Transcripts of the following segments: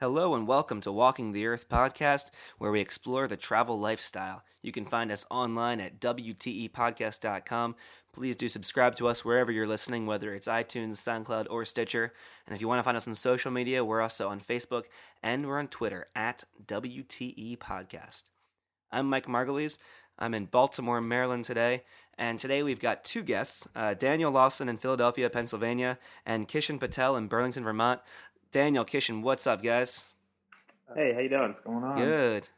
Hello and welcome to Walking the Earth podcast, where we explore the travel lifestyle. You can find us online at WTEpodcast.com. Please do subscribe to us wherever you're listening, whether it's iTunes, SoundCloud, or Stitcher. And if you want to find us on social media, we're also on Facebook and we're on Twitter at WTE Podcast. I'm Mike Margulies. I'm in Baltimore, Maryland today, and today we've got two guests uh, Daniel Lawson in Philadelphia, Pennsylvania, and Kishan Patel in Burlington, Vermont. Daniel, Kishan, what's up, guys? Hey, how you doing? What's going on? Good.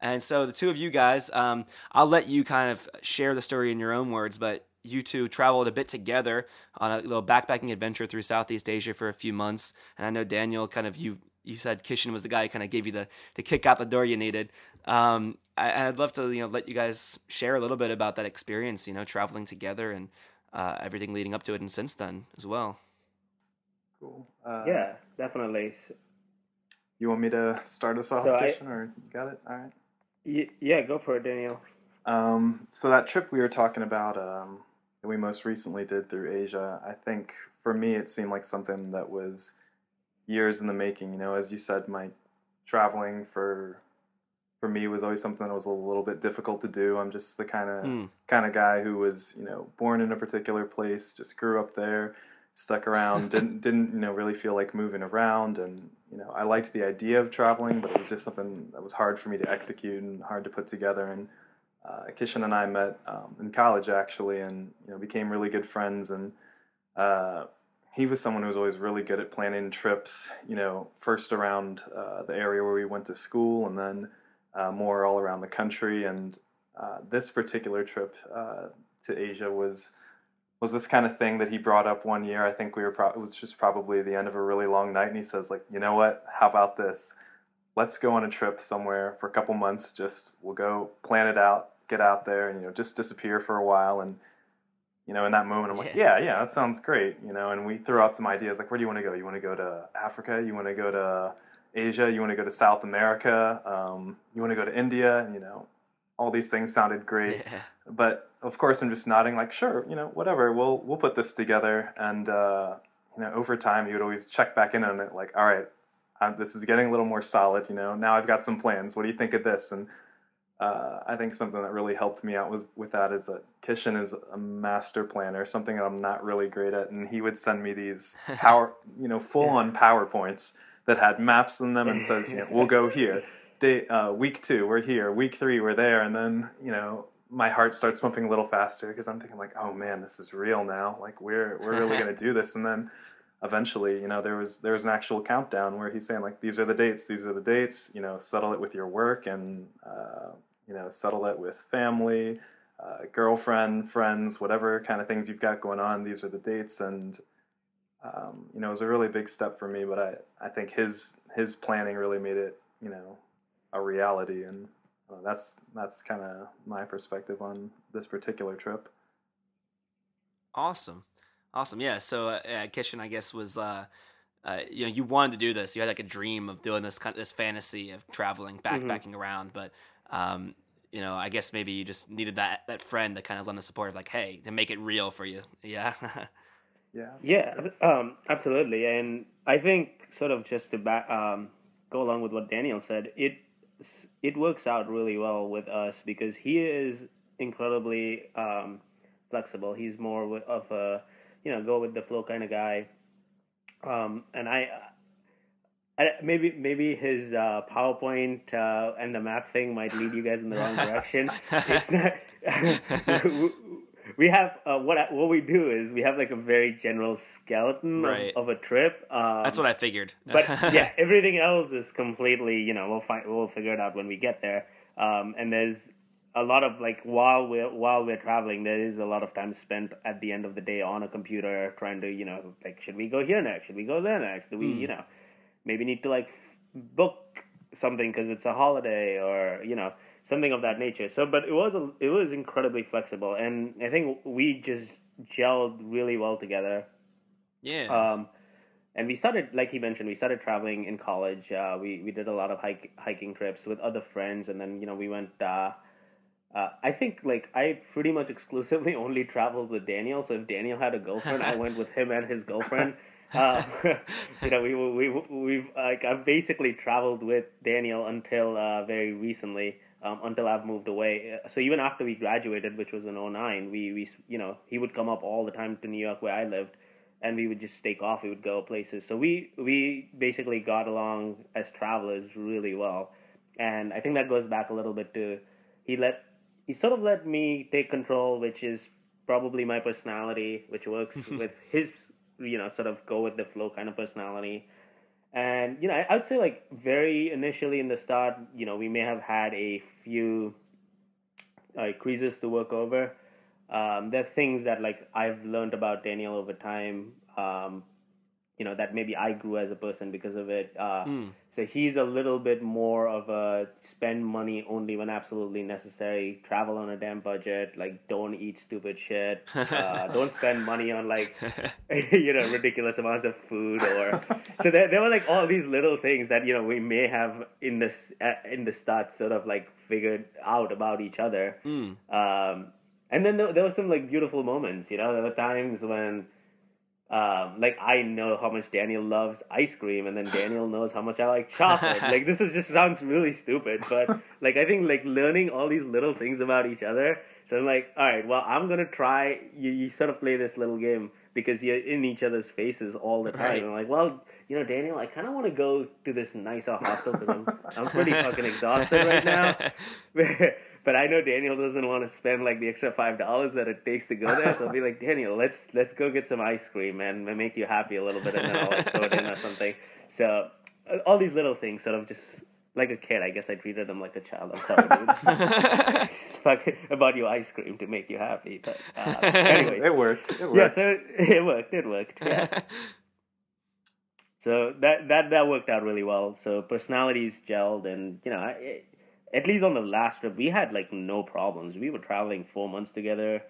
And so the two of you guys, um, I'll let you kind of share the story in your own words, but you two traveled a bit together on a little backpacking adventure through Southeast Asia for a few months. And I know Daniel, kind of you, you said Kishan was the guy who kind of gave you the, the kick out the door you needed. Um, I, would love to you know let you guys share a little bit about that experience, you know, traveling together and uh, everything leading up to it and since then as well. Cool. Uh, yeah, definitely. You want me to start us off, so I, or you got it? All right. Y- yeah, go for it, Daniel. Um, so that trip we were talking about, um, that we most recently did through Asia, I think for me it seemed like something that was years in the making. You know, as you said, my traveling for for me was always something that was a little bit difficult to do. I'm just the kind of mm. kind of guy who was, you know, born in a particular place, just grew up there, stuck around, didn't didn't you know really feel like moving around, and you know I liked the idea of traveling, but it was just something that was hard for me to execute and hard to put together. And uh, Kishan and I met um, in college actually, and you know became really good friends. And uh, he was someone who was always really good at planning trips. You know, first around uh, the area where we went to school, and then uh, more all around the country. And uh, this particular trip uh, to Asia was was this kind of thing that he brought up one year. I think we were pro- it was just probably the end of a really long night, and he says like, you know what? How about this? Let's go on a trip somewhere for a couple months. Just we'll go plan it out, get out there, and you know just disappear for a while. And you know, in that moment, I'm like, yeah, yeah, that sounds great. You know, and we threw out some ideas like, where do you want to go? You want to go to Africa? You want to go to Asia? You want to go to South America? Um, you want to go to India? You know, all these things sounded great. Yeah. But of course, I'm just nodding, like, sure, you know, whatever. We'll we'll put this together. And uh, you know, over time, he would always check back in on it, like, all right, I'm, this is getting a little more solid. You know, now I've got some plans. What do you think of this? And uh, I think something that really helped me out was with that is that Kishan is a master planner, something that I'm not really great at, and he would send me these power, you know, full on PowerPoints that had maps in them and says, you know, we'll go here. Day, uh, week two, we're here. Week three, we're there. And then, you know, my heart starts pumping a little faster because I'm thinking like, oh man, this is real now. Like we're we're really gonna do this. And then eventually, you know, there was there was an actual countdown where he's saying like, these are the dates, these are the dates. You know, settle it with your work and uh, you know, settle it with family, uh, girlfriend, friends, whatever kind of things you've got going on. These are the dates and um, you know, it was a really big step for me, but I, I think his his planning really made it, you know, a reality, and uh, that's that's kind of my perspective on this particular trip. Awesome, awesome, yeah. So uh, Kishan, I guess, was uh, uh, you know you wanted to do this. You had like a dream of doing this kind of this fantasy of traveling, backpacking mm-hmm. around, but um, you know, I guess maybe you just needed that that friend to kind of lend the support of like, hey, to make it real for you. Yeah. Yeah. Yeah, um, absolutely. And I think sort of just to back, um, go along with what Daniel said, it it works out really well with us because he is incredibly um, flexible. He's more of a you know go with the flow kind of guy, um, and I. I, maybe maybe his uh, PowerPoint uh, and the map thing might lead you guys in the wrong direction. it's not. we have uh, what what we do is we have like a very general skeleton right. of, of, a trip. Um, That's what I figured. but yeah, everything else is completely you know we'll find we'll figure it out when we get there. Um, and there's a lot of like while we're while we're traveling, there is a lot of time spent at the end of the day on a computer trying to you know like should we go here next? Should we go there next? Do we mm. you know maybe need to like f- book something because it's a holiday or you know something of that nature. So, but it was a, it was incredibly flexible, and I think we just gelled really well together. Yeah. Um, and we started, like he mentioned, we started traveling in college. Uh, we we did a lot of hike hiking trips with other friends, and then you know we went. Uh, uh, I think like I pretty much exclusively only traveled with Daniel. So if Daniel had a girlfriend, I went with him and his girlfriend. Uh, you know, we we we've like I've basically traveled with Daniel until uh, very recently. Um, until I've moved away. So even after we graduated, which was in 09, we, we, you know, he would come up all the time to New York where I lived and we would just take off. We would go places. So we, we basically got along as travelers really well. And I think that goes back a little bit to, he let, he sort of let me take control, which is probably my personality, which works with his, you know, sort of go with the flow kind of personality. And you know I, would say like very initially in the start you know we may have had a few like creases to work over. Um, there are things that like i've learned about daniel over time. Um, you know that maybe I grew as a person because of it. Uh, mm. So he's a little bit more of a spend money only when absolutely necessary. Travel on a damn budget. Like don't eat stupid shit. Uh, don't spend money on like you know ridiculous amounts of food or. so there, there were like all these little things that you know we may have in this uh, in the start sort of like figured out about each other. Mm. Um, and then there, there were some like beautiful moments. You know, there were times when um, like I know how much Daniel loves ice cream, and then Daniel knows how much I like chocolate. like this is just sounds really stupid, but like I think like learning all these little things about each other. So I'm like, all right, well, I'm gonna try. You, you sort of play this little game because you're in each other's faces all the time. Right. I'm like, well, you know, Daniel, I kind of want to go to this nicer hostel because I'm I'm pretty fucking exhausted right now. But I know Daniel doesn't want to spend like the extra five dollars that it takes to go there. So I'll be like, Daniel, let's let's go get some ice cream and make you happy a little bit, and then I'll like, throw it in or something. So uh, all these little things, sort of just like a kid. I guess I treated them like a child. I'm sorry, dude. Fuck about your ice cream to make you happy, but uh, anyways, it worked. It worked. Yeah, so it worked. It worked. Yeah. so that that that worked out really well. So personalities gelled, and you know, it, at least on the last trip, we had like no problems. We were traveling four months together.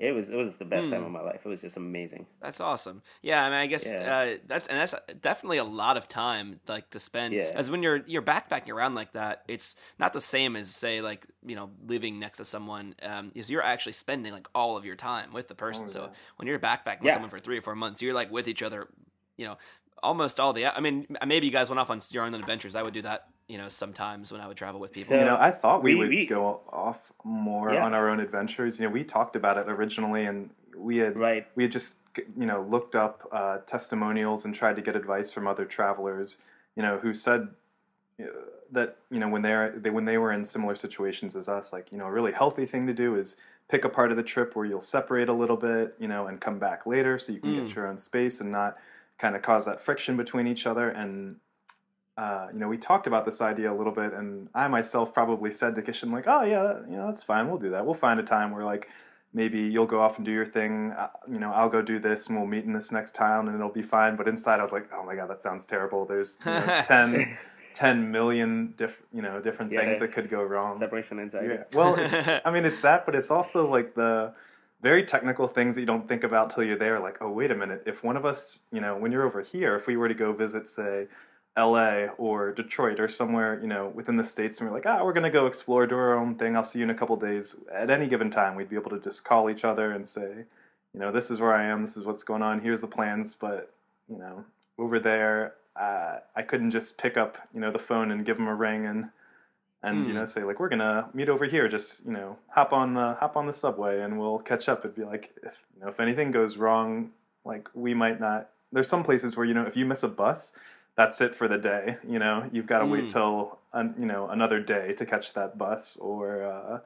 It was it was the best mm. time hmm. of my life. It was just amazing. That's awesome. Yeah, I mean, I guess yeah. uh, that's and that's definitely a lot of time like to spend. Yeah. As when you're you're backpacking around like that, it's not the same as say like you know living next to someone. Um, is you're actually spending like all of your time with the person. Oh, yeah. So when you're backpacking with someone for three or four months, you're like with each other. You know, almost all the. I mean, maybe you guys went off on your own adventures. I would do that you know, sometimes when I would travel with people. So, you know, I thought we, we would we, go off more yeah. on our own adventures. You know, we talked about it originally, and we had right. we had just you know looked up uh, testimonials and tried to get advice from other travelers. You know, who said uh, that you know when they're they when they were in similar situations as us, like you know, a really healthy thing to do is pick a part of the trip where you'll separate a little bit, you know, and come back later so you can mm. get your own space and not kind of cause that friction between each other and uh, you know, we talked about this idea a little bit, and I myself probably said to Kishan, like, oh, yeah, you know, that's fine. We'll do that. We'll find a time where, like, maybe you'll go off and do your thing. Uh, you know, I'll go do this, and we'll meet in this next town, and it'll be fine. But inside, I was like, oh my God, that sounds terrible. There's you know, 10, 10 million diff- you know, different yeah, things that could go wrong. Separation anxiety. Yeah. Well, I mean, it's that, but it's also like the very technical things that you don't think about till you're there. Like, oh, wait a minute. If one of us, you know, when you're over here, if we were to go visit, say, LA or Detroit or somewhere, you know, within the states, and we're like, ah, we're gonna go explore, do our own thing. I'll see you in a couple days. At any given time, we'd be able to just call each other and say, you know, this is where I am. This is what's going on. Here's the plans. But you know, over there, uh, I couldn't just pick up, you know, the phone and give them a ring and and mm. you know hmm. say like we're gonna meet over here. Just you know, hop on the hop on the subway and we'll catch up. It'd be like if you know if anything goes wrong, like we might not. There's some places where you know if you miss a bus that's it for the day. You know, you've got to mm. wait till you know another day to catch that bus, or uh,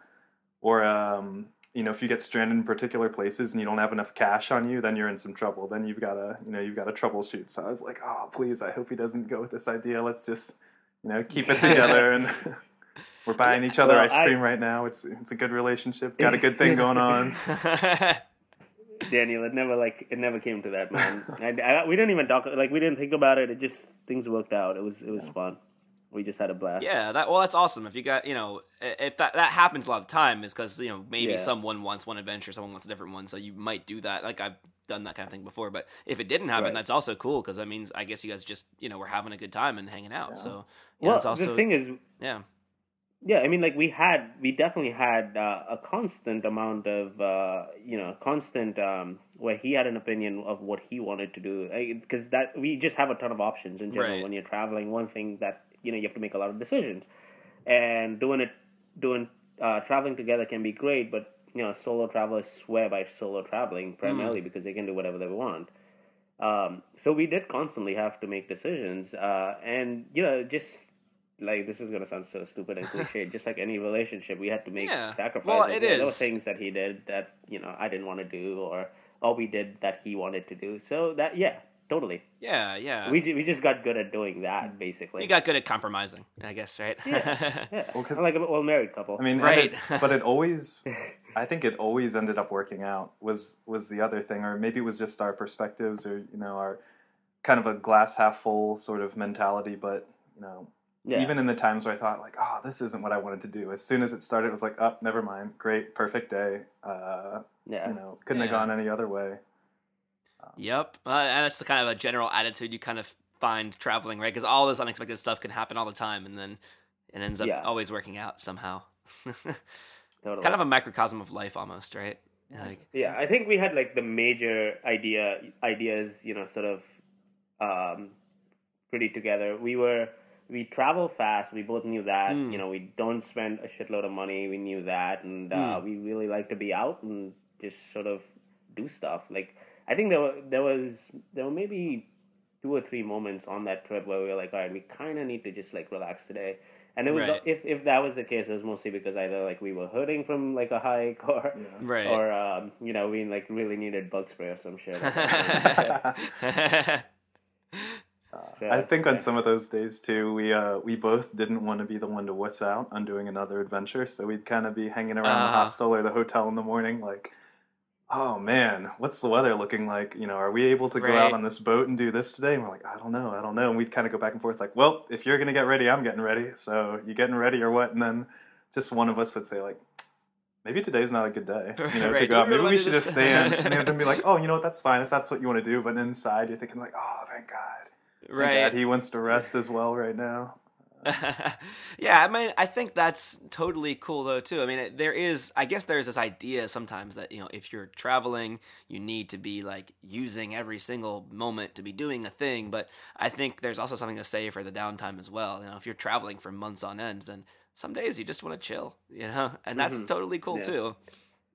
or um, you know, if you get stranded in particular places and you don't have enough cash on you, then you're in some trouble. Then you've got to you know you've got to troubleshoot. So I was like, oh please, I hope he doesn't go with this idea. Let's just you know keep it together and. We're buying each other well, ice cream I, right now. It's it's a good relationship. Got a good thing going on. Daniel, it never like it never came to that, man. I, I, we didn't even talk like we didn't think about it. It just things worked out. It was it was fun. We just had a blast. Yeah, that well, that's awesome. If you got you know, if that that happens a lot of the time, is because you know maybe yeah. someone wants one adventure, someone wants a different one, so you might do that. Like I've done that kind of thing before. But if it didn't happen, right. that's also cool because that means I guess you guys just you know were having a good time and hanging out. Yeah. So yeah, well, also, the thing is, yeah, yeah, I mean, like we had, we definitely had uh, a constant amount of, uh, you know, constant um, where he had an opinion of what he wanted to do because that we just have a ton of options in general Right. when you're traveling. One thing that you know you have to make a lot of decisions, and doing it doing uh, traveling together can be great, but you know solo travelers swear by solo traveling primarily because they can do whatever they want. Um, so we did constantly have to make decisions, uh, and you know, just like this is gonna sound so stupid and cliche, just like any relationship, we had to make Yeah. sacrifices. Well, it There were things that he did that you know I didn't want to do, or all we did that he wanted to do. So that yeah, totally. Yeah, yeah. We we just got good at doing that, basically. you got good at compromising, I guess, right? yeah, Well, 'cause- like a well married couple. I mean, Right. it- but it always, I think it always ended up working out. Was was the other thing, or maybe it was just our perspectives, or you know, our kind of a glass half full sort of mentality. But you know, yeah. even in the times where I thought like, oh, this isn't what I wanted to do. As soon as it started, it was like, oh, never mind. Great, perfect day. Uh, yeah. you know, couldn't have gone any other way. Yep, uh, and that's the kind of a general attitude you kind of find traveling, right? Because all this unexpected stuff can happen all the time, and then it ends up Yeah. always working out somehow. totally. kind of a microcosm of life, almost, right? Like, Yeah, I think we had like the major idea ideas, you know, sort of um, pretty together. We were we travel fast. We both knew that. Mm. You know, we don't spend a shitload of money. We knew that, and uh, we really like to be out and just sort of do stuff. Like I think there were there was there were maybe two or three moments on that trip where we were like, all right, we kind of need to just like relax today. And it was Right. if if that was the case, it was mostly because either like we were hurting from like a hike or right. or um, you know we like really needed bug spray or some shit. So, I think on some of those days too, we uh, we both didn't want to be the one to wuss out on doing another adventure, so we'd kind of be hanging around the Uh-huh. hostel or the hotel in the morning, like, oh man, what's the weather looking like? You know, are we able to go out on this boat and do this today? And we're like, I don't know, I don't know, and we'd kind of go back and forth, like, well, if you're gonna get ready, I'm getting ready, so you getting ready or what? And then just one of us would say like. Maybe today's not a good day, you know, to go out. Maybe we should just- just stay in. And then be like, "Oh, you know what? That's fine if that's what you want to do." But inside, you're thinking like, "Oh, thank God." Right. God he wants to rest as well right now. yeah, I mean, I think that's totally cool though too. I mean, there is, I guess, there's this idea sometimes that you know, if you're traveling, you need to be like using every single moment to be doing a thing. But I think there's also something to say for the downtime as well. You know, if you're traveling for months on end, then some days you just want to chill. You know, and that's Mhm. totally cool Yeah. too.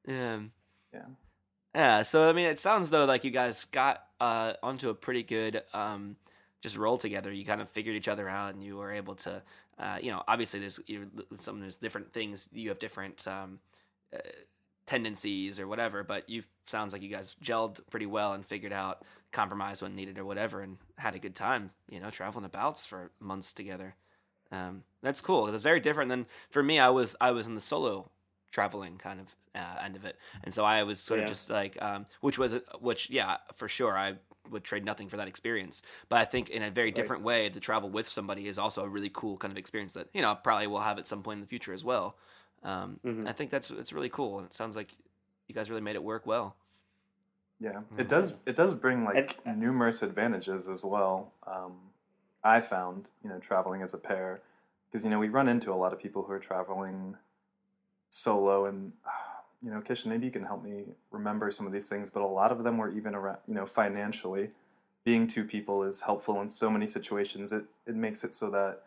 Um, Yeah. yeah. So I mean, it sounds though like you guys got uh, onto a pretty good um, just roll together. You kind of figured each other out, and you were able to, uh, you know, obviously there's you know, some there's different things. You have different um, uh, tendencies or whatever, but you sounds like you guys gelled pretty well and figured out compromise when needed or whatever, and had a good time. You know, traveling abouts for months together. Um, that's cool it's very different than for me. I was I was in the solo traveling kind of uh, end of it, and so I was sort Yeah. of just like, um, which was which yeah for sure I would trade nothing for that experience. But I think in a very different way, the travel with somebody is also a really cool kind of experience that you know probably will have at some point in the future as well. Um, Mhm. I think that's it's really cool. And it sounds like you guys really made it work well. Yeah, it does. It does bring like And- numerous advantages as well. Um, I found, you know, traveling as a pair, because you know we run into a lot of people who are traveling solo, and you know, Kishan, maybe you can help me remember some of these things. But a lot of them were even around, you know, financially, being two people is helpful in so many situations. It it makes it so that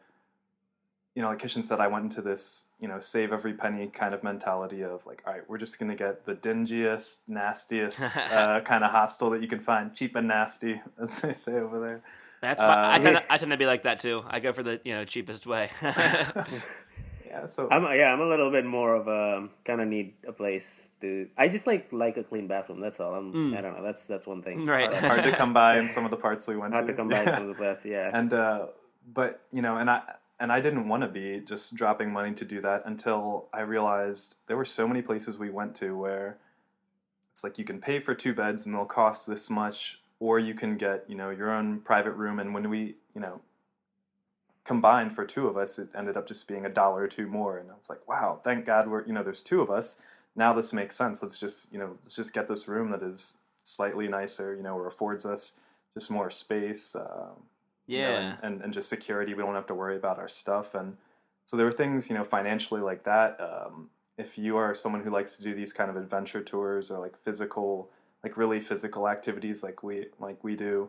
you know, like Kishan said, I went into this, you know, save every penny kind of mentality of like, all right, we're just gonna get the dingiest, nastiest uh, kind of hostel that you can find, cheap and nasty, as they say over there. That's my, I Uh, tend to, I tend to be like that too. I go for the you know cheapest way. Yeah, so I'm yeah, I'm a little bit more of a kind of need a place to. I just like like a clean bathroom. That's all. I'm. I don't know. That's that's one thing. Mm. Right. Hard, hard to come by in some of the parts we went hard to. to come by some of the places. Yeah. and uh, but you know, and I and I didn't want to be just dropping money to do that until I realized there were so many places we went to where it's like you can pay for two beds and they'll cost this much, or you can get you know your own private room. And when we you know combined for two of us, it ended up just being a dollar or two more. And I was like, wow, thank God we're you know there's two of us. Now this makes sense. Let's just you know let's just get this room that is slightly nicer, you know, or affords us just more space. Um, you know, yeah. and, and, and just security. We don't have to worry about our stuff. And so there were things, you know, financially like that. Um, if you are someone who likes to do these kind of adventure tours or like physical like really physical activities like we like we do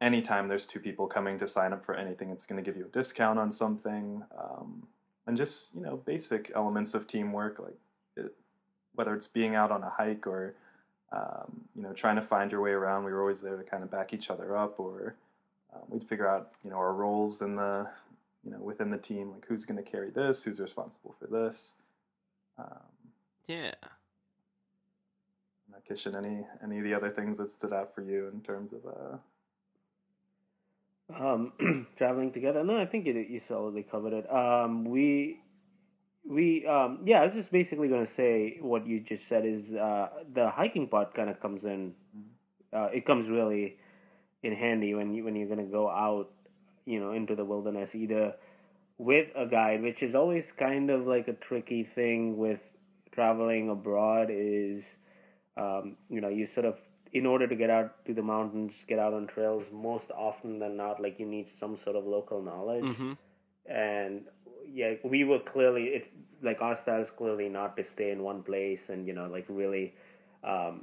anytime there's two people coming to sign up for anything it's going to give you a discount on something um, and just you know basic elements of teamwork like it, whether it's being out on a hike or um, you know trying to find your way around we were always there to kind of back each other up or um, we'd figure out you know our roles in the you know within the team like who's going to carry this who's responsible for this um, Yeah. uh, Kishan, any any of the other things that stood out for you in terms of uh um, traveling together. No, I think you you solidly covered it. Um, we we um, yeah, I was just basically going to say what you just said is uh, the hiking part kind of comes in. Uh, it comes really in handy when you when you're going to go out, you know, into the wilderness either with a guide, which is always kind of like a tricky thing with traveling abroad. Is um, you know you sort of in order to get out to the mountains, get out on trails, most often than not, like you need some sort of local knowledge. Mm-hmm. And yeah, we were clearly it's like our style is clearly not to stay in one place and you know like really, um,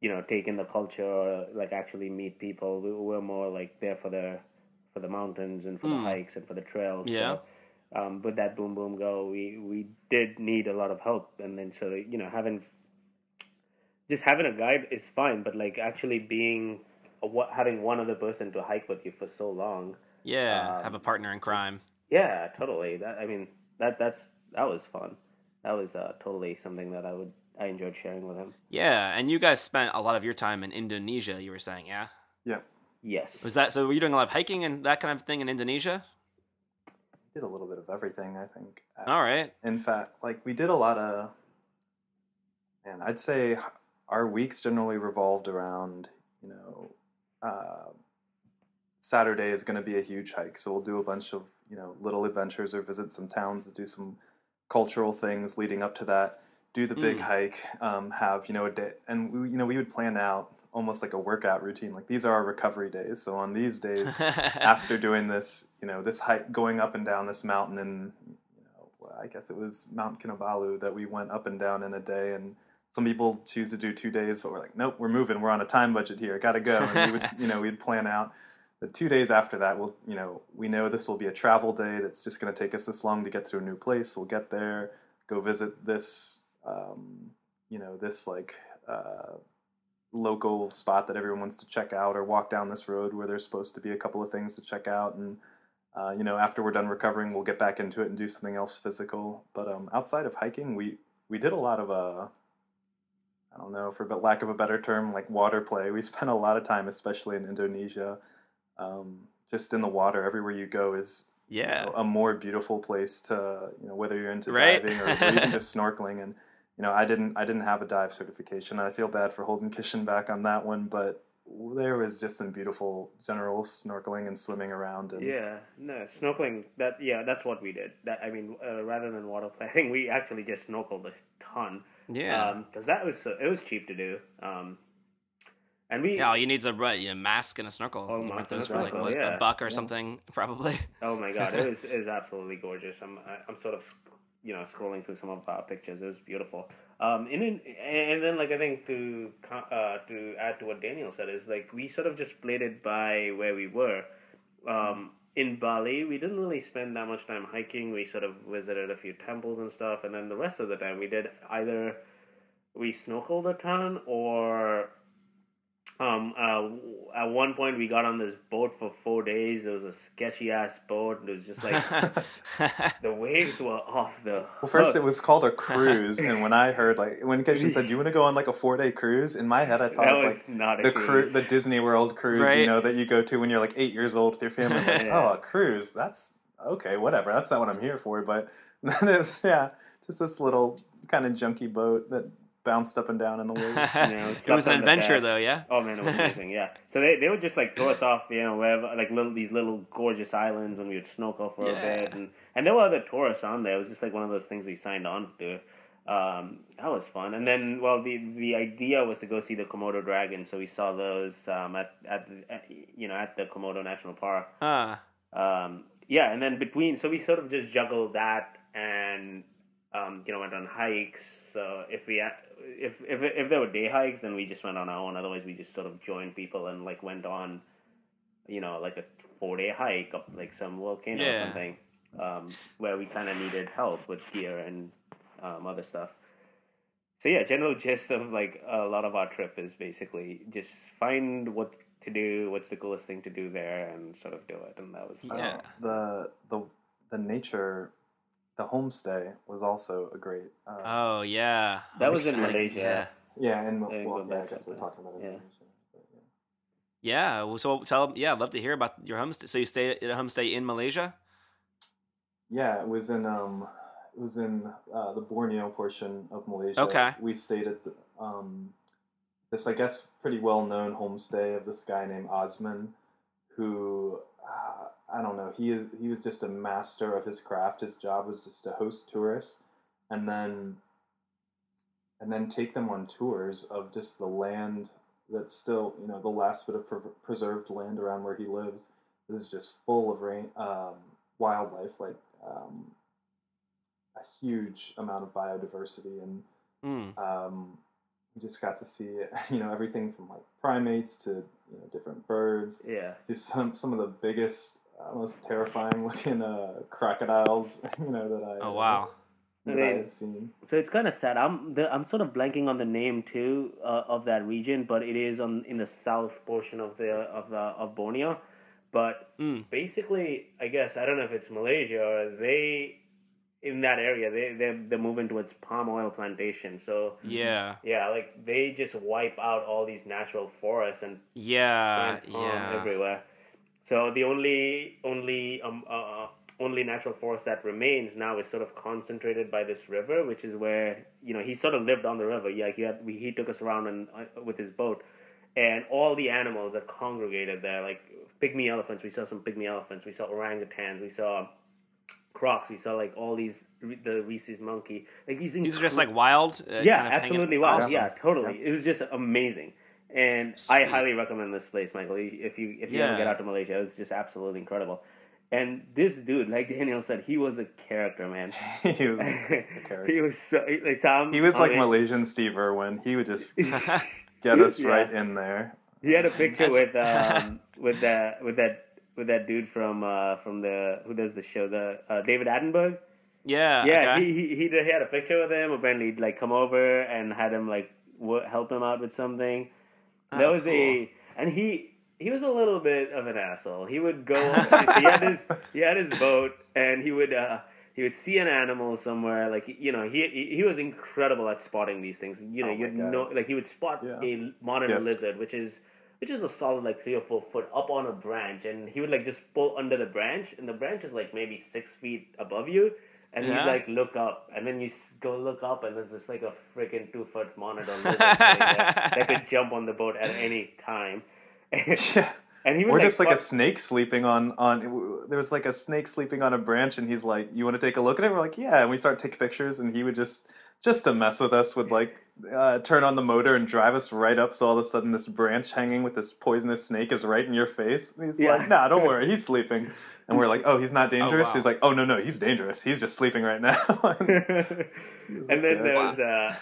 you know, take in the culture or like actually meet people. We were more like there for the for the mountains and for the Mm. hikes and for the trails. Yeah. So, um, with that boom boom go, we we did need a lot of help, and then so you know having just having a guide is fine, but like actually being a, what having one other person to hike with you for so long, Yeah. Um, Have a partner in crime. yeah, totally. That I mean that that's that was fun. That was uh, totally something that I would I enjoyed sharing with him. Yeah. And you guys spent a lot of your time in Indonesia, you were saying, yeah? yeah Yes. Was that so? Were you doing a lot of hiking and that kind of thing in Indonesia? did a little bit of everything i think All right. in fact like we did a lot of and i'd say our weeks generally revolved around you know uh, saturday is going to be a huge hike so we'll do a bunch of you know little adventures or visit some towns do some cultural things leading up to that do the big Mm. hike um, have you know a day and we, you know we would plan out almost like a workout routine like these are our recovery days so on these days after doing this, you know, this hike, going up and down this mountain, and you know, I guess it was Mount Kinabalu that we went up and down in a day. And some people choose to do two days, but we're like, nope, we're moving. We're on a time budget here. Got to go. And we would, you know, we'd plan out the two days after that. We'll, you know, we know this will be a travel day. That's just going to take us this long to get to a new place. We'll get there, go visit this, um, you know, this like. Uh, local spot that everyone wants to check out or walk down this road where there's supposed to be a couple of things to check out and uh, you know after we're done recovering we'll get back into it and do something else physical but um, outside of hiking we we did a lot of uh i don't know for lack of a better term like water play we spent a lot of time especially in indonesia um, just in the water everywhere you go is you yeah. know, a more beautiful place to you know whether you're into Right. diving or, or even just snorkeling and you know I didn't I didn't have a dive certification I feel bad for holding Kishan back on that one but there was just some beautiful general snorkeling and swimming around and Yeah, no snorkeling. That yeah, that's what we did. That I mean, uh, rather than water play, I think we actually just snorkeled a ton. Yeah. because that was so, it was cheap to do. Um, and we yeah, all you need is a right, a mask and a snorkel. Oh, you rent mask and those a for like what, yeah. a buck or Yeah. something, probably. Oh my god, it was it was absolutely gorgeous. I'm I'm sort of you know scrolling through some of our pictures. It was beautiful. Um, and then and then like I think to uh to add to what Daniel said is like we sort of just played it by where we were. Um, in Bali, we didn't really spend that much time hiking. We sort of visited a few temples and stuff, and then the rest of the time we did either we snorkeled a ton or um uh at one point we got on this boat for four days it was a sketchy ass boat it was just like the waves were off the well first hook. it was called a cruise and when I heard like when Kishan said do you want to go on like a four day cruise in my head I thought that of was like not a the cruise. cruise, the Disney World cruise, Right. you know, that you go to when you're like eight years old with your family. Like, Yeah. Oh, a cruise. That's okay, whatever. That's not what I'm here for. But then it was, yeah, just this little kind of junky boat that bounced up and down in the waves. know, it was an adventure, though. Yeah. Oh man, it was amazing. Yeah. So they, they would just like throw us off, you know, wherever like little these little gorgeous islands, and we would snorkel for a bit, and and there were other tourists on there. It was just like one of those things we signed on to. Um, that was fun. And then, well, the the idea was to go see the Komodo dragon, so we saw those um, at at, the, at you know at the Komodo National Park. Ah. Um, yeah, and then between, so we sort of just juggled that and um, you know, went on hikes. So if we had, if if if there were day hikes, then we just went on our own. Otherwise, we just sort of joined people and like went on, you know, like a four day hike up like some volcano or something, um, where we kind of needed help with gear and um, other stuff. So yeah, general gist of like a lot of our trip is basically just find what to do, what's the coolest thing to do there, and sort of do it. And that was Yeah. the the the nature, the homestay was also a great. Uh, Oh yeah, That I'm was in. Malaysia. yeah, and Yeah, well, go yeah, I back guess to we're that. talking about it. Yeah. but yeah. Yeah. yeah. Well, so tell yeah, I'd love to hear about your homestay. So you stayed at a homestay in Malaysia? Yeah, it was in um, it was in uh, the Borneo portion of Malaysia. Okay. We stayed at the, um, this I guess pretty well known homestay of this guy named Osman, who uh, I don't know. He is he was just a master of his craft. His job was just to host tourists, and then and then take them on tours of just the land that's still you know the last bit of pre- preserved land around where he lives. This is just full of rain, um, wildlife, like um, a huge amount of biodiversity, and Mm. um, we just got to see you know everything from like primates to you know different birds. Yeah. Just some some of the biggest, most terrifying looking uh, crocodiles you know that I Oh wow. that I had seen. So it's kind of sad. I'm the, I'm sort of blanking on the name too uh, of that region, but it is on in the south portion of the of the of Borneo. But Mm. basically, I guess I don't know if it's Malaysia or they in that area. They they they're moving towards palm oil plantation. So Yeah. yeah, like they just wipe out all these natural forests and Yeah. palm Yeah. everywhere. So the only only um uh, only natural forest that remains now is sort of concentrated by this river, which is where you know he sort of lived on the river. Yeah, he had, we, he took us around and uh, with his boat, and all the animals are congregated there. Like pygmy elephants, we saw some pygmy elephants. We saw orangutans. We saw crocs. We saw like all these the rhesus monkey. Like these These are just like wild. Uh, yeah, kind of hanging- absolutely wild. Awesome. Yeah, totally. It was just amazing, and I highly recommend this place, Michael. If you if you ever get out to Malaysia, it was just absolutely incredible. And this dude, like Daniel said, he was a character, man. he was a character. he was so like so I'm- He was like I'm- Malaysian Steve Irwin. He would just get us Yeah. right in there. He had a picture with um with that with that with that dude from uh from the who does the show the uh, David Attenborough. Yeah. Yeah, okay. he, he he he had a picture with him. Apparently, he'd, like come over and had him like help him out with something. That Oh, was cool. a and he he was a little bit of an asshole. He would go. he had his he had his boat and he would uh he would see an animal somewhere like you know he he, he was incredible at spotting these things. You know Oh you'd know like he would spot Yeah. a monitor Gift. lizard, which is which is a solid like three or four foot up on a branch, and he would like just pull under the branch, and the branch is like maybe six feet above you, and Yeah. he's like look up, and then you go look up, and there's just like a freaking two foot monitor there that could jump on the boat at any time. Yeah. and he would Or like, just like a snake sleeping on on. There was like a snake sleeping on a branch, and he's like, "You want to take a look at it?" We're like, "Yeah." And we start taking pictures, and he would just just to mess with us would like uh, turn on the motor and drive us right up. So all of a sudden, this branch hanging with this poisonous snake is right in your face. And he's Yeah. like, "Nah, don't worry, he's sleeping." And we're like, "Oh, he's not dangerous." wow. He's like, "Oh no, no, he's dangerous. He's just sleeping right now." and then Yeah. there was uh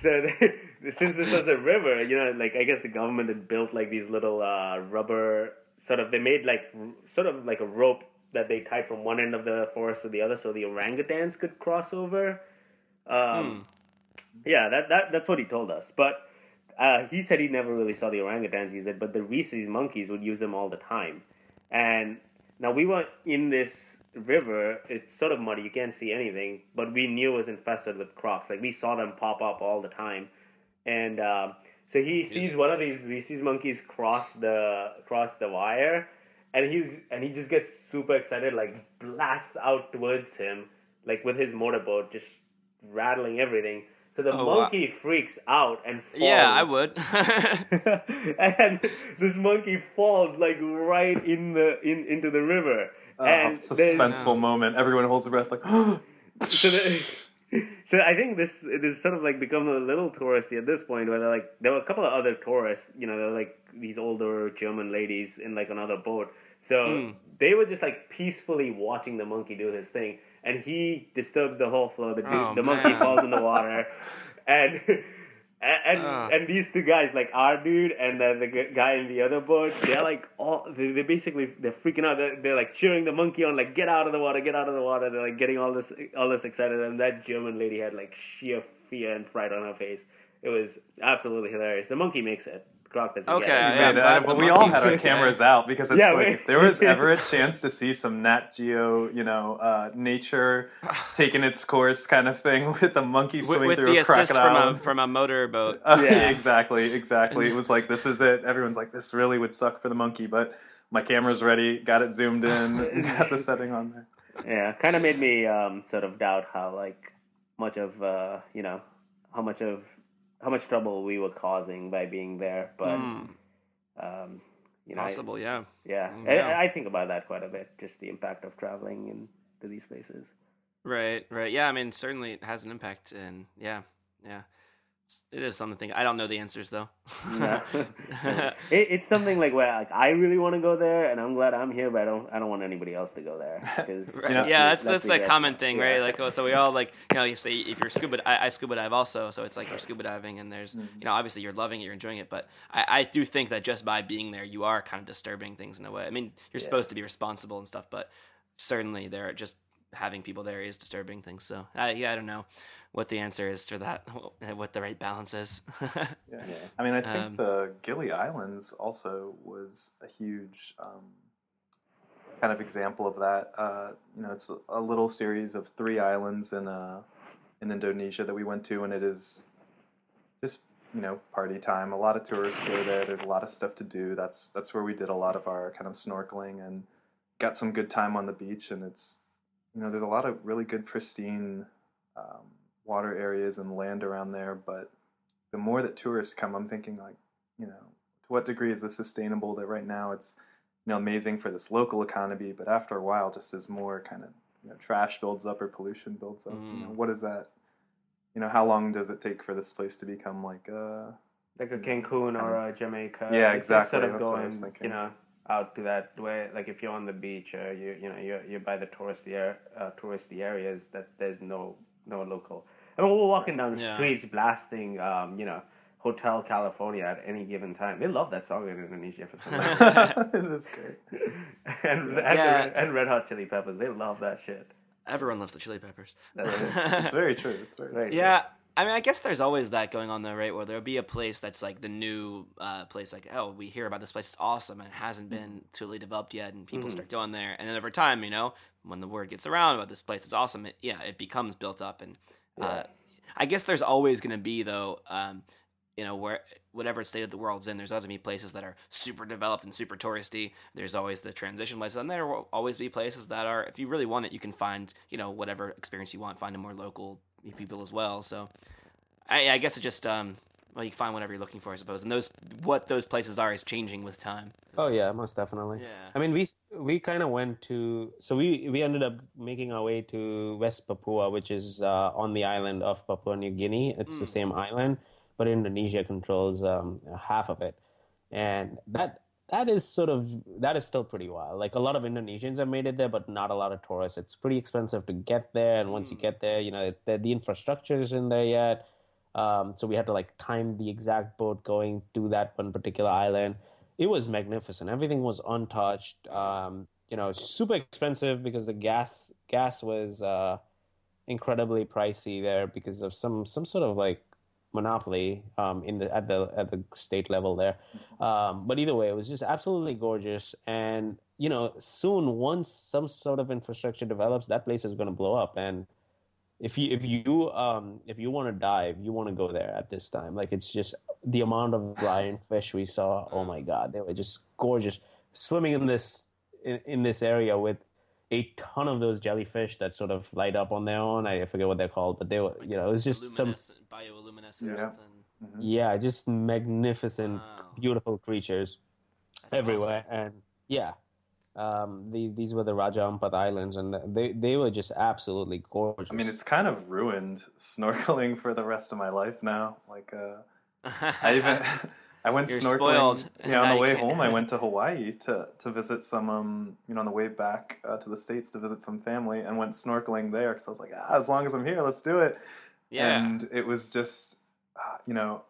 so the, since this was a river you know like i guess the government had built like these little uh rubber sort of they made like r- sort of like a rope that they tied from one end of the forest to the other so the orangutans could cross over um yeah that, that that's what he told us but uh, he said he never really saw the orangutans use it, but the rhesus monkeys would use them all the time. And now we were in this river. It's sort of muddy; you can't see anything, but we knew it was infested with crocs. Like we saw them pop up all the time. And uh, so he sees one of these rhesus monkeys cross the cross the wire, and he's and he just gets super excited, like blasts out towards him, like with his motorboat, just rattling everything. So the Oh, wow. monkey freaks out and falls. yeah, I would. and this monkey falls like right in the in into the river. Oh, and there's- suspenseful moment. Everyone holds their breath, like, so, the, so I think this it is sort of like become a little touristy at this point. Where they're like there were a couple of other tourists, you know, they're like these older German ladies in like another boat. So Mm. they were just like peacefully watching the monkey do his thing, and he disturbs the whole flow. The dude, Oh, the monkey falls in the water, and. And and, Ah. and these two guys, like our dude and then the guy in the other boat, they're like all they they basically they're freaking out. They're, they're like cheering the monkey on, like get out of the water, get out of the water. They're like getting all this all this excited, and that German lady had like sheer fear and fright on her face. It was absolutely hilarious. The monkey makes it. Croc doesn't Okay, get it. I- Yeah, made it. glad but we all had our cameras out because it's Yeah, like we- if there was ever a chance to see some Nat Geo, you know, uh, nature taking its course kind of thing with a monkey with, swimming with through the a assist from crocodile. a from a motorboat. Uh, Yeah. exactly, exactly. It was like this is it. Everyone's like, this really would suck for the monkey, but my camera's ready. Got it zoomed in. Got the setting on there. Yeah, kind of made me um, sort of doubt how like much of uh, you know how much of how much trouble we were causing by being there, but Hmm, um, you know, I- possible, yeah. yeah, Yeah. I, I think about that quite a bit. Just the impact of traveling into these places. Right, right. Yeah, I mean, certainly it has an impact, and yeah, yeah, it is something. I don't know the answers though. No. it, it's something like where like I really want to go there, and I'm glad I'm here, but I don't I don't want anybody else to go there. Right. know, yeah, that's that's, the regret. common thing, right? Yeah. Like, oh, so we all like, you know, you say if you're scuba, I, I scuba dive also, so it's like you're scuba diving, and there's, Mm-hmm. you know, obviously you're loving it, you're enjoying it, but I, I do think that just by being there, you are kind of disturbing things in a way. I mean, you're supposed to be responsible and stuff, but certainly there, are just having people there is disturbing things. So, I, yeah, I don't know what the answer is to that, what the right balance is. Yeah. I mean, I think Um, the Gili Islands also was a huge um, kind of example of that. Uh, you know, it's a, a little series of three islands in uh, in Indonesia that we went to, and it is just you know party time. A lot of tourists go there. There's a lot of stuff to do. That's that's where we did a lot of our kind of snorkeling and got some good time on the beach. And it's you know there's a lot of really good pristine um, water areas and land around there, but the more that tourists come, I'm thinking like, you know, to what degree is this sustainable? That right now it's, you know, amazing for this local economy, but after a while, just as more kind of you know, trash builds up or pollution builds up, you know, Mm. what is that? You know, how long does it take for this place to become like, uh, like a Cancun or a Jamaica. Yeah, exactly. Sort of That's what I going, was thinking. you know, out to that way. Like if you're on the beach or you, you know, you're you're by the touristy air, uh, touristy areas that there's no no local. I mean, we're walking down the Yeah. streets blasting, um, you know, Hotel California at any given time. They love that song in Indonesia for some reason. it is great. and and, Yeah. the, and Red Hot Chili Peppers, they love that shit. Everyone loves the Chili Peppers. It's, it's very true. It's very Right. Yeah, I mean, I guess there's always that going on though, right? Where there'll be a place that's like the new uh, place, like oh, we hear about this place, it's awesome, and it hasn't been totally developed yet, and people start going there, and then over time, you know, when the word gets around about this place, it's awesome. It, yeah, it becomes built up, and uh, I guess there's always going to be though, um, you know, where whatever state of the world's in, there's going to be places that are super developed and super touristy. There's always the transition places, and there will always be places that are, if you really want it, you can find, you know, whatever experience you want, find a more local people as well. So, I, I guess it just, um, well, you can find whatever you're looking for, I suppose. And those, what those places are, is changing with time. Oh yeah, most definitely. Yeah. I mean, we we kind of went to so we we ended up making our way to West Papua, which is uh, on the island of Papua New Guinea. It's the same island, but Indonesia controls um, half of it, and that that is sort of that is still pretty wild. Like a lot of Indonesians have made it there, but not a lot of tourists. It's pretty expensive to get there, and once you get there, you know the, the infrastructure isn't there yet. Um, so we had to like time the exact boat going to that one particular island. It was magnificent. Everything was untouched. Um, you know, super expensive because the gas gas was uh, incredibly pricey there because of some some sort of like monopoly um, in the at the at the state level there. Um, but either way, it was just absolutely gorgeous. And you know, soon once some sort of infrastructure develops, that place is going to blow up. And if you if you um if you want to dive, you want to go there at this time. Like it's just the amount of lionfish we saw. Oh my god, they were just gorgeous. Swimming in this in, in this area with a ton of those jellyfish that sort of light up on their own. I forget what they're called, but they were you know it was just some Luminescent, bioluminescent or Yeah. something. yeah just magnificent Wow. beautiful creatures That's everywhere and yeah um the, these were the Raja Ampat Islands and they they were just absolutely gorgeous I mean, it's kind of ruined snorkeling for the rest of my life now. Like, uh. I even I went You're snorkeling. Yeah, on the way home, I went to Hawaii to to visit some. Um, you know, on the way back uh, to the states to visit some family, and went snorkeling there because I was like, ah, as long as I'm here, let's do it. Yeah. And it was just, uh, you know,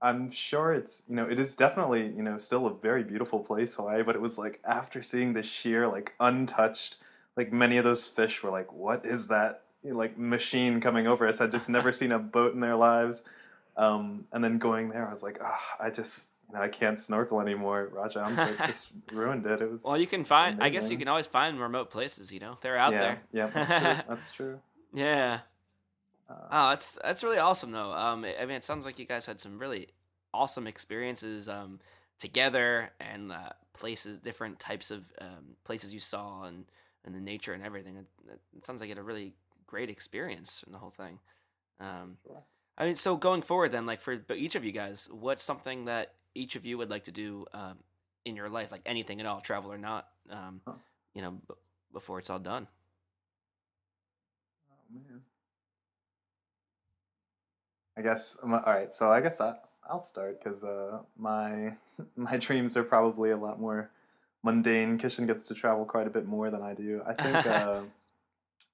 I'm sure it's, you know, it is definitely, you know, still a very beautiful place, Hawaii. But it was like after seeing the sheer, like untouched, like many of those fish were like, what is that? you know, Like machine coming over us. I'd just never seen a boat in their lives. Um, and then going there, I was like, ah, I just, you know, I can't snorkel anymore. Raja Ampat just ruined it. It was. well, you can find. I guess you can always find remote places. You know, they're out yeah, there. Yeah, that's true. That's true. yeah. Uh, Oh, that's that's really awesome though. Um, I mean, it sounds like you guys had some really awesome experiences um together and uh, places, different types of um, places you saw and and the nature and everything. It, it sounds like you had a really great experience in the whole thing. Um, Sure. I mean, so going forward, then, like for but each of you guys, what's something that each of you would like to do um, in your life, like anything at all, travel or not, um, you know, b- before it's all done? Oh man. I guess all right. So I guess I, I'll start because uh, my my dreams are probably a lot more mundane. Kishan gets to travel quite a bit more than I do. I think. Uh,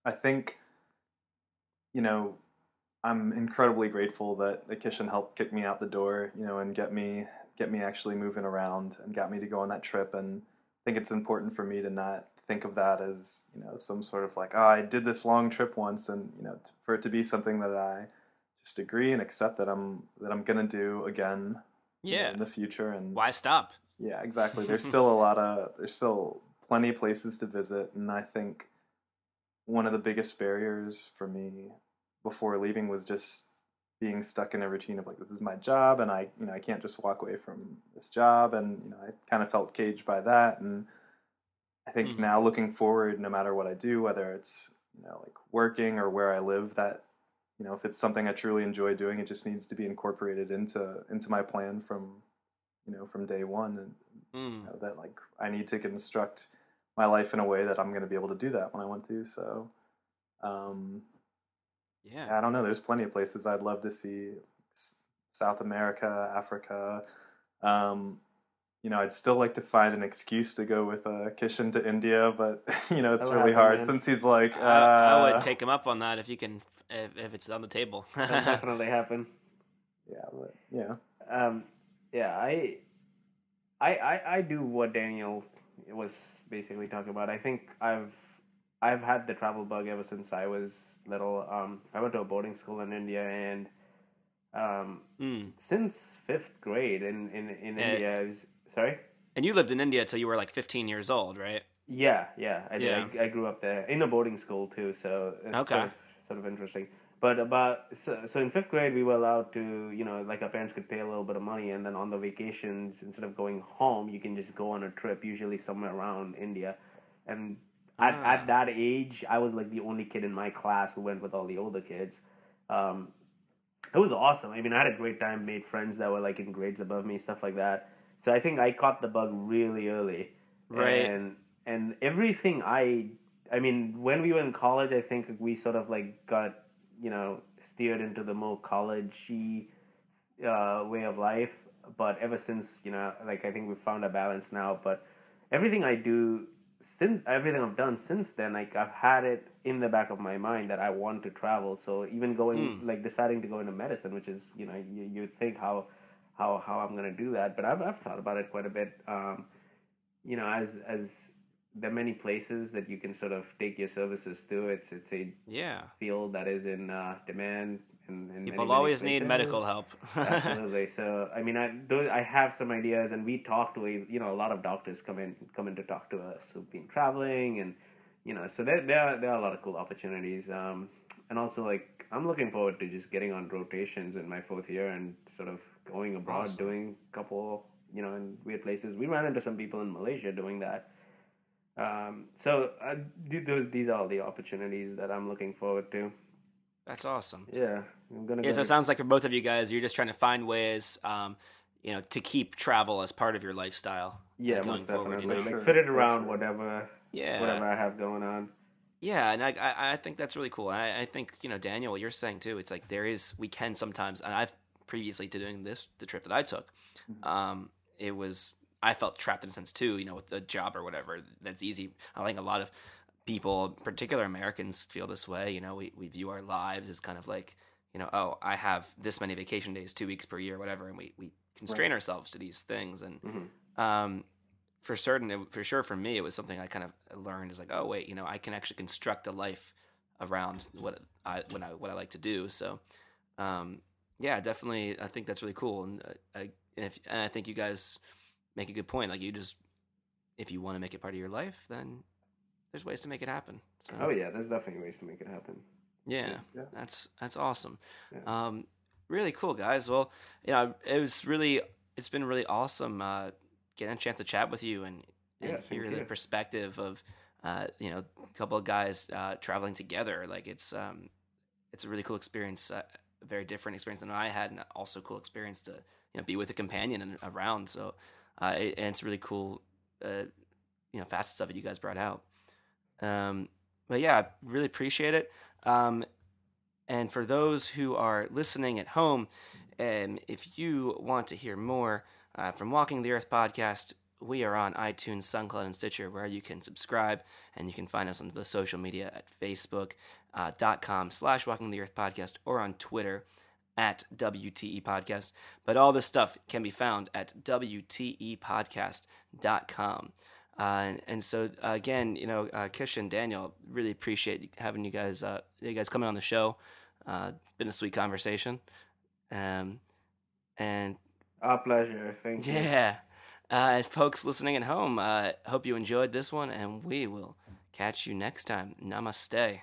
I think. You know, I'm incredibly grateful that, that Kishan helped kick me out the door. You know, and get me get me actually moving around and got me to go on that trip. And I think it's important for me to not think of that as you know some sort of like oh I did this long trip once and you know for it to be something that I just agree and accept that I'm that I'm gonna do again you know, Yeah. in the future and Why stop? yeah exactly there's still a lot of there's still plenty of places to visit and I think one of the biggest barriers for me before leaving was just being stuck in a routine of like this is my job and I you know I can't just walk away from this job and you know I kind of felt caged by that and I think Mhm. now looking forward no matter what I do whether it's you know like working or where I live that you know if it's something I truly enjoy doing it just needs to be incorporated into into my plan from you know from day one and Mm. you know, that like I need to construct my life in a way that I'm going to be able to do that when I want to so um Yeah. I don't know. There's plenty of places I'd love to see. South America, Africa. Um, you know, I'd still like to find an excuse to go with uh, Kishan to India, but you know, it's That'll really happen, hard man. since he's like. Uh, I, I would take him up on that if you can, if, if it's on the table. That'll definitely happen. Yeah, but yeah, Um, yeah, I, I, I, I do what Daniel was basically talking about. I think I've, I've had the travel bug ever since I was little. Um, I went to a boarding school in India, and um, Mm. since fifth grade in in in Eh. India, I was sorry. And you lived in India till you were like 15 years old, right? Yeah, yeah, I did. Yeah. I, I grew up there in a boarding school too, so it's Okay. sort, of, sort of interesting. But about so, so in fifth grade, we were allowed to, you know, like our parents could pay a little bit of money, and then on the vacations, instead of going home, you can just go on a trip, usually somewhere around India. And at, Ah. at that age, I was like the only kid in my class who went with all the older kids. Um, it was awesome. I mean, I had a great time, made friends that were like in grades above me, stuff like that. So I think I caught the bug really early Right. and and everything i i mean when we were in college i think we sort of like got you know steered into the more collegey uh, way of life but ever since you know like i think we found a balance now but everything i do since everything i've done since then like i've had it in the back of my mind that i want to travel so even going like deciding to go into medicine which is you know you, you think how how how i'm going to do that but i've, I've thought about it quite a bit um, you know, as as there are many places that you can sort of take your services to. It's it's a Yeah. field that is in uh, demand and, and People always need medical help. Absolutely. So I mean, I those, I have some ideas, and we talk to you know a lot of doctors come in come in to talk to us who've been traveling, and you know, so there there are, there are a lot of cool opportunities. Um, and also like I'm looking forward to just getting on rotations in my fourth year and sort of going abroad, Awesome. doing a couple you know in weird places. We ran into some people in Malaysia doing that. Um, so uh, those these are all the opportunities that I'm looking forward to. That's awesome. Yeah, I'm gonna. Yeah, go so it sounds like for both of you guys, you're just trying to find ways, um, you know, to keep travel as part of your lifestyle. yeah, going most forward, you definitely. know? Like Sure, fit it around sure. whatever Yeah. whatever I have going on. Yeah, and I, I I think that's really cool. I, I think you know Daniel, what you're saying too. It's like there is we can sometimes, and I've previously to doing this the trip that I took. Um, it was I felt trapped in a sense too, you know, with the job or whatever. That's easy. I think a lot of people, particular Americans, feel this way. You know, we, we view our lives as kind of like, you know, oh, I have this many vacation days, two weeks per year, whatever, and we, we constrain ourselves to these things. And Mhm. um, for certain, it, for sure, for me, it was something I kind of learned is like, oh, wait, you know, I can actually construct a life around what I when I what I like to do. So, um, yeah, definitely, I think that's really cool, and uh, I and if and I think you guys make a good point. Like you just, if you want to make it part of your life, then there's ways to make it happen. So, Oh yeah, there's definitely ways to make it happen. yeah, Yeah. that's that's awesome. Yeah. Um, really cool, guys. Well, you know, it was really, it's been really awesome uh, getting a chance to chat with you and, and Yeah, hear the perspective of, uh, you know, a couple of guys uh, traveling together. Like it's, um, it's a really cool experience. Uh, a very different experience than I had, and also cool experience to you know be with a companion and around. So, uh, it, and it's really cool, uh, you know, facets of it you guys brought out. Um, but yeah, I really appreciate it. Um, and for those who are listening at home, um, if you want to hear more uh, from Walking the Earth podcast, we are on iTunes, SoundCloud, and Stitcher, where you can subscribe and you can find us on the social media at facebook.com slash Walking the Earth podcast or on Twitter at WTE podcast. But all this stuff can be found at WTEpodcast.com. Uh, and, and so uh, again, you know, uh, Kish and Daniel, really appreciate having you guys, uh, you guys coming on the show. Uh, it's been a sweet conversation. Um, and Our pleasure. Thank you. yeah, uh, folks listening at home, uh, hope you enjoyed this one, and we will catch you next time. Namaste.